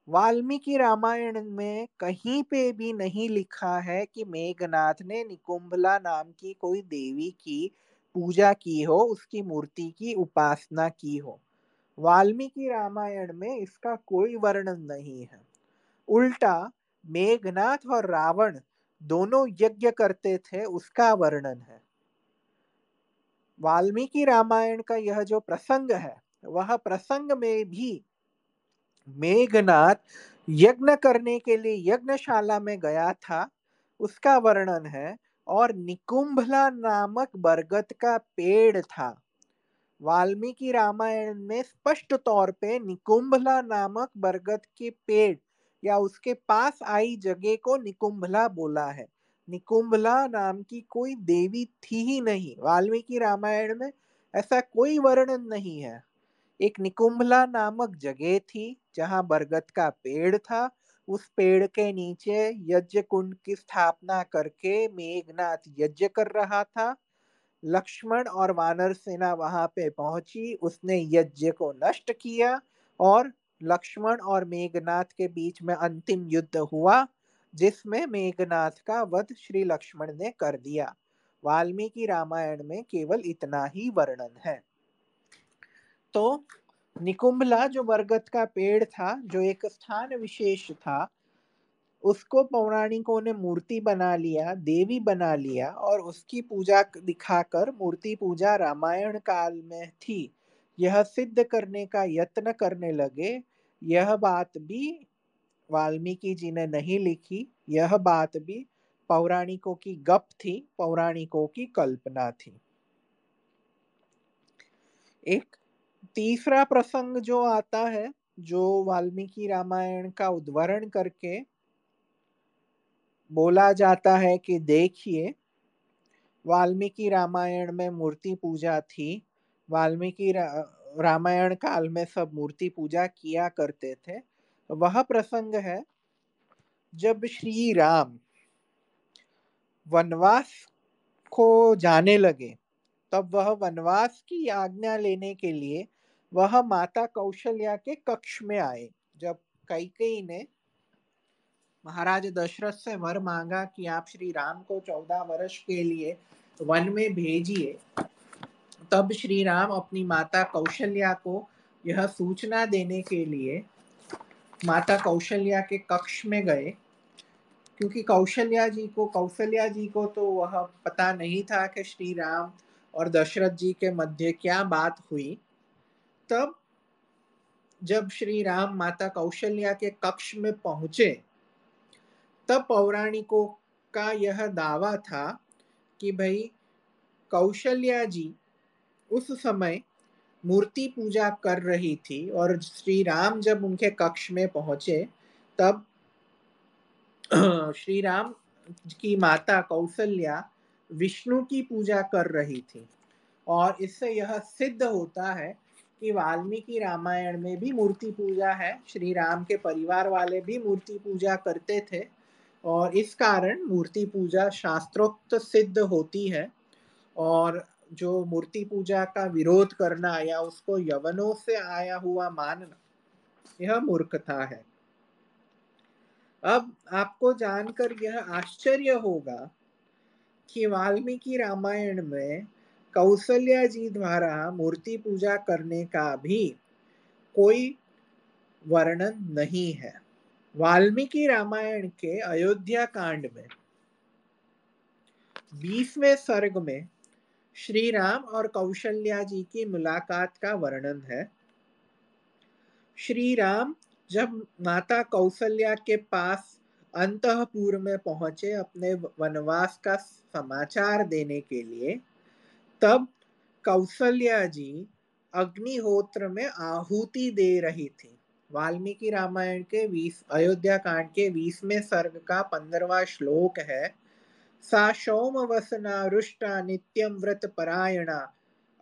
वाल्मीकि रामायण में कहीं पे भी नहीं लिखा है कि मेघनाथ ने निकुंभला नाम की कोई देवी की पूजा की हो, उसकी मूर्ति की उपासना की हो। वाल्मीकि रामायण में इसका कोई वर्णन नहीं है। उल्टा मेघनाथ और रावण दोनों यज्ञ करते थे, उसका वर्णन है। वाल्मीकि रामायण का यह जो प्रसंग है, वह प्रसंग में भी मेघनाथ यज्ञ करने के लिए यज्ञशाला में गया था, उसका वर्णन है, और निकुंभला नामक बरगद का पेड़ था। वाल्मीकि रामायण में स्पष्ट तौर पे निकुंभला नामक बरगद के पेड़ या उसके पास आई जगह को निकुंभला बोला है। निकुंभला नाम की कोई देवी थी ही नहीं। वाल्मीकि रामायण में ऐसा कोई वर्णन नहीं है। एक निकुंभला नामक जगह थी जहाँ बरगद का पेड़ था। उस पेड़ के नीचे यज्ञ कुंड की स्थापना करके मेघनाथ यज्ञ कर रहा था। लक्ष्मण और वानर सेना वहाँ पे पहुँची। उसने यज्ञ को नष्ट किया और लक्ष्मण और मेघनाथ के बीच में अंतिम युद्ध हुआ, जिसमें मेघनाथ का वध श्री लक्ष्मण ने कर दिया। वाल्मीकि रामायण में केवल इतना ही वर्णन है। तो निकुंभला जो बरगद का पेड़ था, जो एक स्थान विशेष था, उसको पौराणिकों ने मूर्ति बना लिया, देवी बना लिया और उसकी पूजा दिखाकर मूर्ति पूजा रामायण काल में थी। यह सिद्ध करने का यत्न करने लगे, यह बात भी वाल्मीकि जी ने नहीं लिखी, यह बात भी पौराणिकों की गप थी, पौराणिकों की कल्पना थी। एक तीसरा प्रसंग जो आता है, जो वाल्मीकि रामायण का उद्वरण करके बोला जाता है कि देखिए, वाल्मीकि रामायण में मूर्ति पूजा थी वाल्मीकि रा, रामायण काल में सब मूर्ति पूजा किया करते थे। वह प्रसंग है जब श्री राम वनवास को जाने लगे तब वह वनवास की आज्ञा लेने के लिए वह माता कौशल्या के कक्ष में आए जब कई ने महाराज दशरथ से वर मांगा कि आप श्री राम को चौदह वर्ष के लिए वन में भेजिए। तब श्री राम अपनी माता कौशल्या को यह सूचना देने के लिए माता कौशल्या के कक्ष में गए। क्योंकि कौशल्या जी को, कौशल्या जी को तो वह पता नहीं था कि श्री राम और दशरथ जी के मध्य क्या बात हुई। तब जब श्री राम माता कौशल्या के कक्ष में पहुँचे, तब पौराणिकों का यह दावा था कि भाई कौशल्या जी उस समय मूर्ति पूजा कर रही थी और श्री राम जब उनके कक्ष में पहुँचे, तब श्री राम की माता कौशल्या विष्णु की पूजा कर रही थी। और इससे यह सिद्ध होता है कि वाल्मीकि रामायण में भी मूर्ति पूजा है। श्री राम के परिवार वाले भी मूर्ति पूजा करते थे और इस कारण मूर्ति पूजा शास्त्रोक्त सिद्ध होती है। और जो मूर्ति पूजा का विरोध करना या उसको यवनों से आया हुआ मानना, यह मूर्खता है। अब आपको जानकर यह आश्चर्य होगा कि वाल्मीकि रामायण में कौशल्या जी द्वारा मूर्ति पूजा करने का भी कोई वर्णन नहीं है। वाल्मीकि रामायण के अयोध्या कांड में, बीसवें सर्ग में श्री राम और कौशल्या जी की मुलाकात का वर्णन है। श्री राम जब माता कौशल्या के पास अंतपुर में पहुँचे अपने वनवास का समाचार देने के लिए, तब कौशल्या जी अग्निहोत्र में आहुति दे रही थी। वाल्मीकि रामायण के बीस अयोध्या कांड के बीसवें सर्ग का पंद्रवा श्लोक है। सा सोम वसना रुष्टा नित्यम व्रत परायणा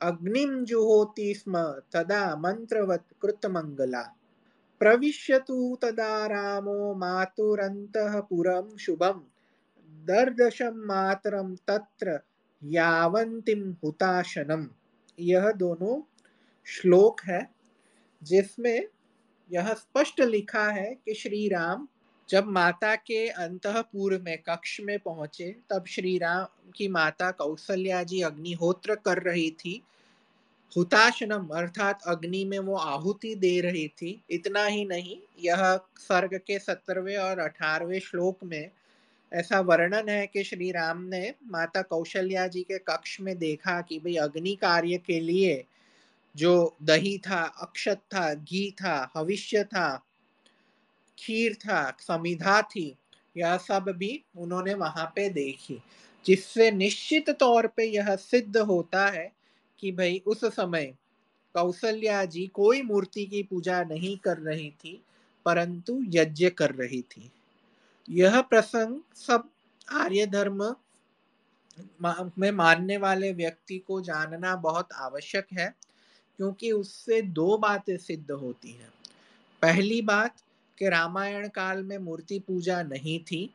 अग्निम जुहोति स्म, तदा मंत्रवत कृतमंगला प्रविश्यतु तदा रामो मातुरन्तःपुरं शुभं। दर्दशं मातरं तत्र यावंतिम हुताशनम यह दोनों श्लोक है, जिसमें यह स्पष्ट लिखा है कि श्री राम जब माता के अंतपुर में कक्ष में पहुँचे, तब श्री राम की माता कौशल्या जी अग्निहोत्र कर रही थी। हुताशनम, अर्थात अग्नि में वो आहुति दे रही थी। इतना ही नहीं, यह सर्ग के सत्रहवें और अठारहवें श्लोक में ऐसा वर्णन है कि श्री राम ने माता कौशल्या जी के कक्ष में देखा कि भाई अग्नि कार्य के लिए जो दही था, अक्षत था, घी था, हविष्य था खीर था, समिधा थी, यह सब भी उन्होंने वहाँ पे देखी, जिससे निश्चित तौर पे यह सिद्ध होता है कि भाई उस समय कौशल्या जी कोई मूर्ति की पूजा नहीं कर रही थी, परंतु यज्ञ कर रही थी। यह प्रसंग सब आर्य धर्म में मानने वाले व्यक्ति को जानना बहुत आवश्यक है, क्योंकि उससे दो बातें सिद्ध होती हैं। पहली बात कि रामायण काल में मूर्ति पूजा नहीं थी।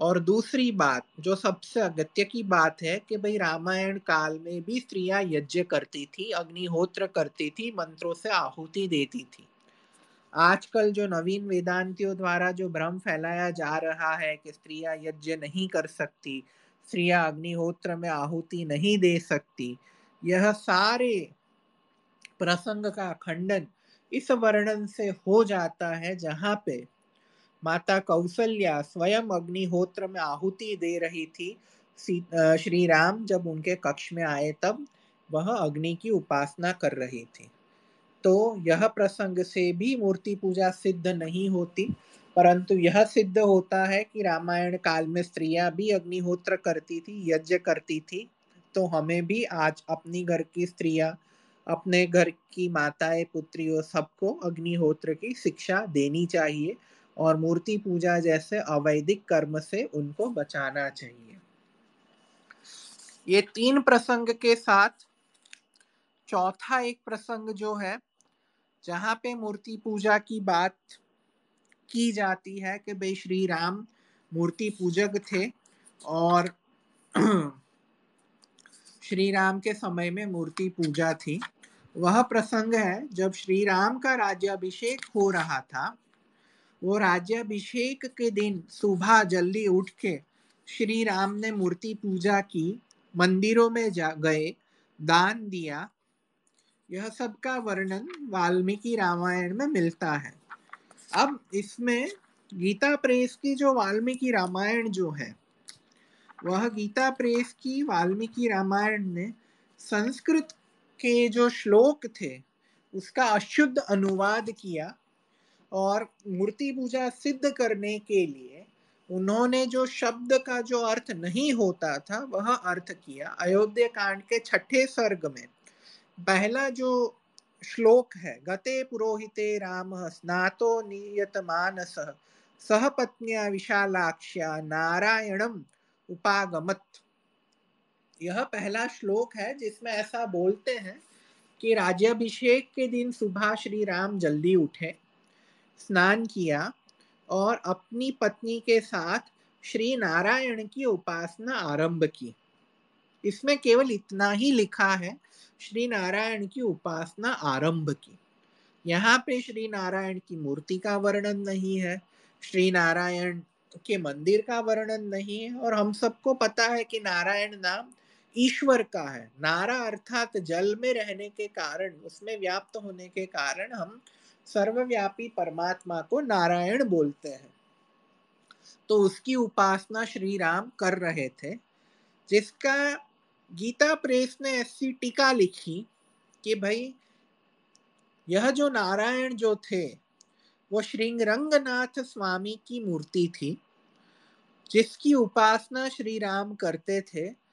और दूसरी बात, जो सबसे अगत्य की बात है कि भाई रामायण काल में भी स्त्रियाँ यज्ञ करती थी, अग्निहोत्र करती थी, मंत्रों से आहुति देती थी। आजकल जो नवीन वेदांतियों द्वारा जो भ्रम फैलाया जा रहा है कि स्त्रियाँ यज्ञ नहीं कर सकती, स्त्रियाँ अग्निहोत्र में आहुति नहीं दे सकती, यह सारे प्रसंग का खंडन इस वर्णन से हो जाता है जहाँ पे माता कौशल्या स्वयं अग्निहोत्र में आहुति दे रही थी। श्री राम जब उनके कक्ष में आए तब वह अग्नि की उपासना कर रही थी। तो यह प्रसंग से भी मूर्ति पूजा सिद्ध नहीं होती, परंतु यह सिद्ध होता है कि रामायण काल में स्त्रियाँ भी अग्निहोत्र करती थी, यज्ञ करती थी तो हमें भी आज अपनी घर की स्त्रियाँ अपने घर की माताएँ, पुत्रियों सबको अग्निहोत्र की शिक्षा देनी चाहिए और मूर्ति पूजा जैसे अवैधिक कर्म से उनको बचाना चाहिए। ये तीन प्रसंग के साथ चौथा एक प्रसंग जो है, जहाँ पे मूर्ति पूजा की बात की जाती है कि भाई श्री राम मूर्ति पूजक थे और श्री राम के समय में मूर्ति पूजा थी। वह प्रसंग है, जब श्री राम का राज्याभिषेक हो रहा था। वो राज्याभिषेक के दिन सुबह जल्दी उठ के श्री राम ने मूर्ति पूजा की, मंदिरों में जा गए, दान दिया। यह सब का वर्णन वाल्मीकि रामायण में मिलता है। अब इसमें गीता प्रेस की जो वाल्मीकि रामायण जो है, वह गीता प्रेस की वाल्मीकि रामायण ने संस्कृत के जो श्लोक थे, उसका अशुद्ध अनुवाद किया और मूर्ति पूजा सिद्ध करने के लिए उन्होंने जो शब्द का जो अर्थ नहीं होता था, वह अर्थ किया। अयोध्या कांड के छठे सर्ग में पहला जो श्लोक है, गते पुरोहिते राम स्नातो नियत मानस, सह पत्निया विशालाक्ष्या नारायणम उपागमत। यह पहला श्लोक है जिसमें ऐसा बोलते हैं कि राज्याभिषेक के दिन सुबह श्री राम जल्दी उठे, स्नान किया और अपनी पत्नी के साथ श्री नारायण की उपासना आरंभ की। इसमें केवल इतना ही लिखा है, श्री नारायण की उपासना आरंभ की। यहाँ पे श्री नारायण की मूर्ति का वर्णन नहीं है, श्री नारायण के मंदिर का वर्णन नहीं है और हम सबको पता है कि नारायण नाम ईश्वर का है। नारा अर्थात जल में रहने के कारण, उसमें व्याप्त होने के कारण हम सर्वव्यापी परमात्मा को नारायण बोलते हैं। तो उसकी उपासना श्री राम कर रहे थे, जिसका गीता प्रेस ने ऐसी टीका लिखी कि भाई, यह जो नारायण जो थे, वो श्री रंगनाथ स्वामी की मूर्ति थी, जिसकी उपासना श्री राम करते थे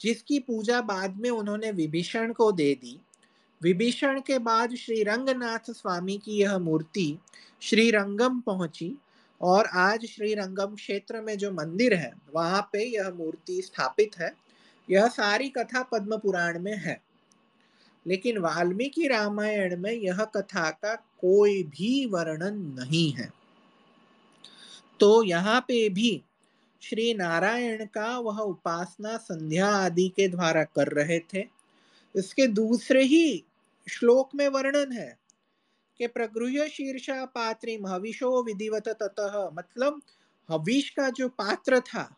जिसकी पूजा बाद में उन्होंने विभीषण को दे दी। विभीषण के बाद श्री रंगनाथ स्वामी की यह मूर्ति श्री रंगम पहुँची और आज श्री रंगम क्षेत्र में जो मंदिर है, वहाँ पे यह मूर्ति स्थापित है। यह सारी कथा पद्म पुराण में है। लेकिन वाल्मीकि रामायण में यह कथा का कोई भी वर्णन नहीं है। तो यहाँ पे भी श्री नारायण का वह उपासना संध्या आदि के द्वारा कर रहे थे। इसके दूसरे ही श्लोक में वर्णन है कि प्रगृह शीर्षा पात्री हविषो विधिवत ततः। मतलब हविष का जो पात्र था,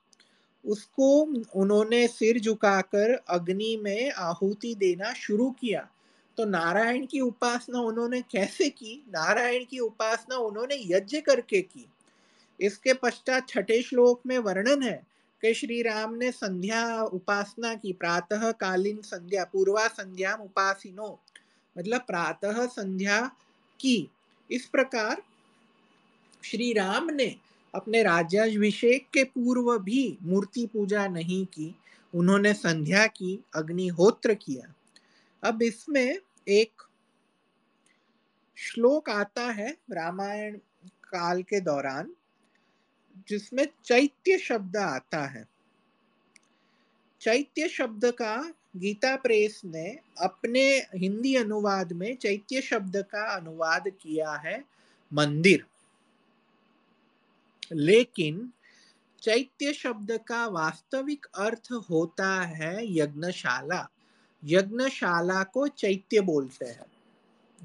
उसको उन्होंने सिर झुकाकर अग्नि में आहुति देना शुरू किया। तो नारायण की उपासना उन्होंने कैसे की? नारायण की उपासना उन्होंने यज्ञ करके की। इसके पश्चात छठे श्लोक में वर्णन है कि श्री राम ने संध्या उपासना की प्रातः कालीन संध्या, पूर्वा संध्या उपासिनो मतलब प्रातः संध्या की। इस प्रकार श्री राम ने अपने राज्याभिषेक के पूर्व भी मूर्ति पूजा नहीं की, उन्होंने संध्या की, अग्निहोत्र किया। अब इसमें एक श्लोक आता है रामायण काल के दौरान जिसमें चैत्य शब्द आता है। चैत्य शब्द का गीता प्रेस ने अपने हिंदी अनुवाद में चैत्य शब्द का अनुवाद किया है मंदिर। लेकिन चैत्य शब्द का वास्तविक अर्थ होता है यज्ञशाला। यज्ञशाला को चैत्य बोलते हैं।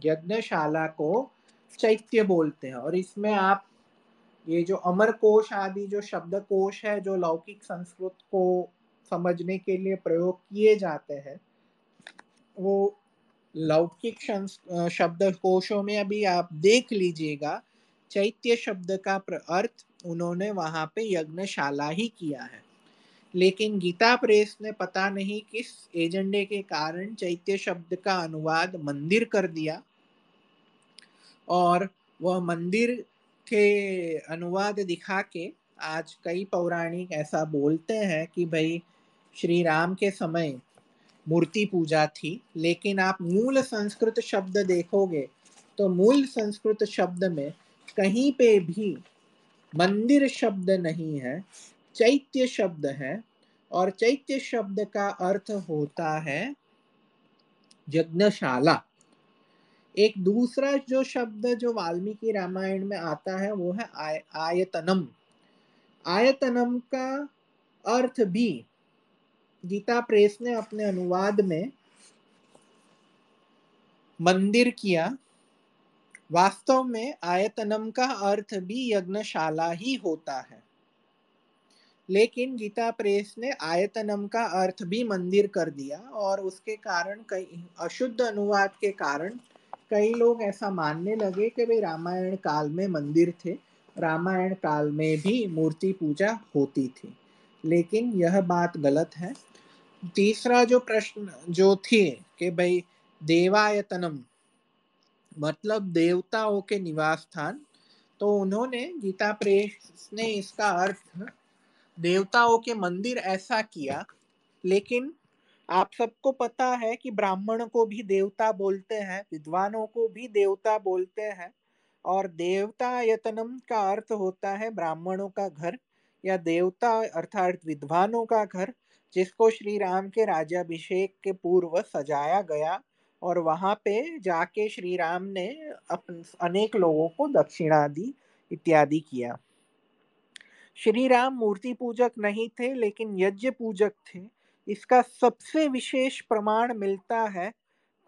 यज्ञशाला को चैत्य बोलते हैं और इसमें आप ये जो अमर कोश आदि जो शब्द कोश है, जो लौकिक संस्कृत को समझने के लिए प्रयोग किए जाते हैं, वो लौकिक शब्द कोशों में अभी आप देख लीजिएगा, चैत्य शब्द का अर्थ उन्होंने वहाँ पे यज्ञशाला ही किया है। लेकिन गीता प्रेस ने पता नहीं किस एजेंडे के कारण चैत्य शब्द का अनुवाद मंदिर कर दिया और वह मंदिर के अनुवाद दिखा के आज कई पौराणिक ऐसा बोलते हैं कि भाई, श्री राम के समय मूर्ति पूजा थी, लेकिन आप मूल संस्कृत शब्द देखोगे तो मूल संस्कृत शब्द में कहीं पे भी मंदिर शब्द नहीं है, चैत्य शब्द है, और चैत्य शब्द का अर्थ होता है यज्ञशाला। एक दूसरा जो शब्द जो वाल्मीकि रामायण में आता है वो है आय, आयतनम। आयतनम का अर्थ भी गीता प्रेस ने अपने अनुवाद में मंदिर किया। वास्तव में आयतनम का अर्थ भी यज्ञशाला ही होता है। लेकिन गीता प्रेस ने आयतनम का अर्थ भी मंदिर कर दिया और उसके कारण कई अशुद्ध अनुवाद के कारण कई लोग ऐसा मानने लगे कि भाई रामायण काल में मंदिर थे। रामायण काल में भी मूर्ति पूजा होती थी। लेकिन यह बात गलत है। तीसरा जो प्रश्न, जो थी कि भाई देवायतनम मतलब देवताओं के निवास स्थान तो उन्होंने गीता प्रेस ने इसका अर्थ, देवताओं के मंदिर ऐसा किया, लेकिन आप सबको पता है कि ब्राह्मण को भी देवता बोलते हैं, विद्वानों को भी देवता बोलते हैं और देवता यतनम का अर्थ होता है ब्राह्मणों का घर या देवता अर्थात विद्वानों का घर, जिसको श्री राम के राजाभिषेक के पूर्व सजाया गया और वहाँ पे जाके श्री राम ने अनेक लोगों को दक्षिणा दी इत्यादि किया। श्री राम मूर्ति पूजक नहीं थे, लेकिन यज्ञ पूजक थे। इसका सबसे विशेष प्रमाण मिलता है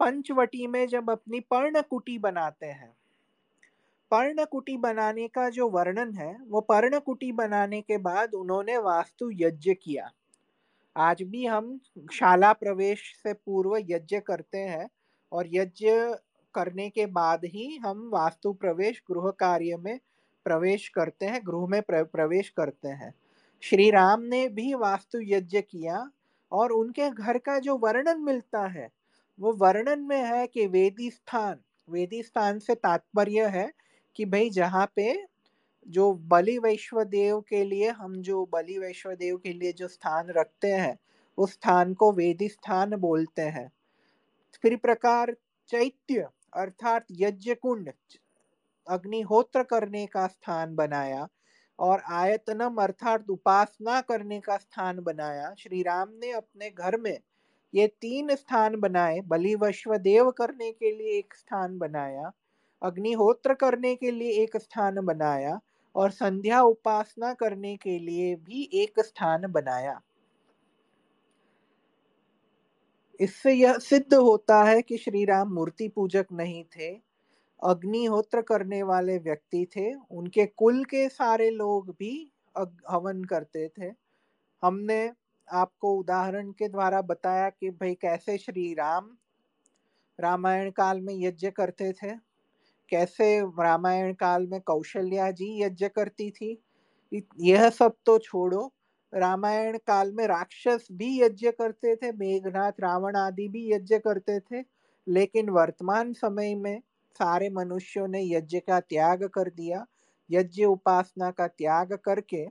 पंचवटी में जब अपनी पर्णकुटी बनाते हैं। पर्णकुटी बनाने का जो वर्णन है, वो पर्णकुटी बनाने के बाद उन्होंने वास्तु यज्ञ किया। आज भी हम शाला प्रवेश से पूर्व यज्ञ करते हैं और यज्ञ करने के बाद ही हम वास्तु प्रवेश, गृह कार्य में प्रवेश करते हैं, गृह में प्रवेश करते हैं। श्री राम ने भी वास्तु यज्ञ किया और उनके घर का जो वर्णन मिलता है, वो वर्णन में है कि वेदी स्थान वेदी स्थान से तात्पर्य है कि भाई जहाँ पे जो बलि वैश्वदेव के लिए, हम जो बलि वैश्वदेव के लिए जो स्थान रखते हैं, उस स्थान को वेदी स्थान बोलते हैं। फिर प्रकार चैत्य अर्थात यज्ञ कुंड अग्निहोत्र करने का स्थान बनाया और आयतनम अर्थात उपासना करने का स्थान बनाया। श्री राम ने अपने घर में ये तीन स्थान बनाए बलि वश्वदेव करने के लिए एक स्थान बनाया, अग्निहोत्र करने के लिए एक स्थान बनाया और संध्या उपासना करने के लिए भी एक स्थान बनाया। इससे यह सिद्ध होता है कि श्री राम मूर्ति पूजक नहीं थे। अग्निहोत्र करने वाले व्यक्ति थे। उनके कुल के सारे लोग भी हवन करते थे। हमने आपको उदाहरण के द्वारा बताया कि भाई कैसे श्री राम, रामायण काल में यज्ञ करते थे। कैसे रामायण काल में कौशल्या जी यज्ञ करती थी। यह सब तो छोड़ो। रामायण काल में राक्षस भी यज्ञ करते थे, मेघनाथ, रावण आदि भी यज्ञ करते थे। लेकिन वर्तमान समय में सारे मनुष्यों ने यज्ञ का त्याग कर दिया। यज्ञ उपासना का त्याग करके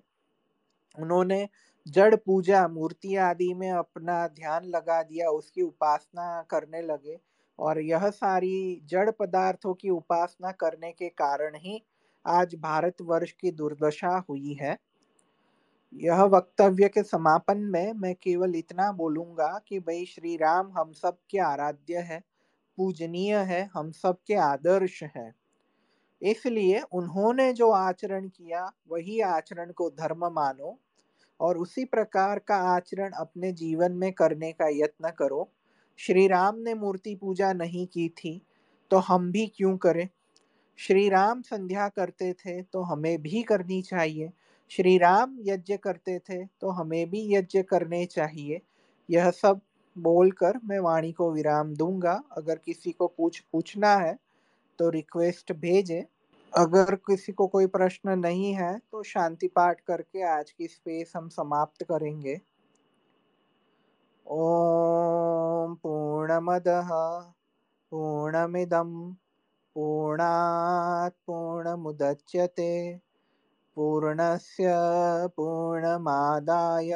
उन्होंने जड़ पूजा मूर्ति आदि में अपना ध्यान लगा दिया, उसकी उपासना करने लगे और यह सारी जड़ पदार्थों की उपासना करने के कारण ही आज भारतवर्ष की दुर्दशा हुई है। यह वक्तव्य के समापन में मैं केवल इतना बोलूँगा कि भाई श्री राम, हम सब के आराध्य है। पूजनीय है, हम सब के आदर्श है। इसलिए उन्होंने जो आचरण किया, वही आचरण को धर्म मानो और उसी प्रकार का आचरण अपने जीवन में करने का यत्न करो। श्री राम ने मूर्ति पूजा नहीं की थी तो हम भी क्यों करें? श्री राम संध्या करते थे तो हमें भी करनी चाहिए। श्री राम यज्ञ करते थे तो हमें भी यज्ञ करने चाहिए। यह सब बोलकर मैं वाणी को विराम दूँगा। अगर किसी को कुछ पूछना है तो रिक्वेस्ट भेजे। अगर किसी को कोई प्रश्न नहीं है तो शांति पाठ करके आज की स्पेस हम समाप्त करेंगे। ओम पूर्णमदः पूर्णमिदं पूर्णात् पूर्णमुदच्यते। पूर्णस्य पूर्णमादाय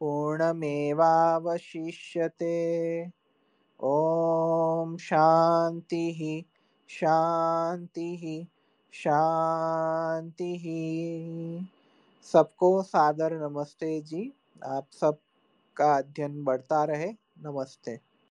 पूर्णमेवावशिष्यते। ॐ शान्तिः शान्तिः शान्तिः। सबको सादर नमस्ते जी। आप सब का अध्ययन बढ़ता रहे। नमस्ते।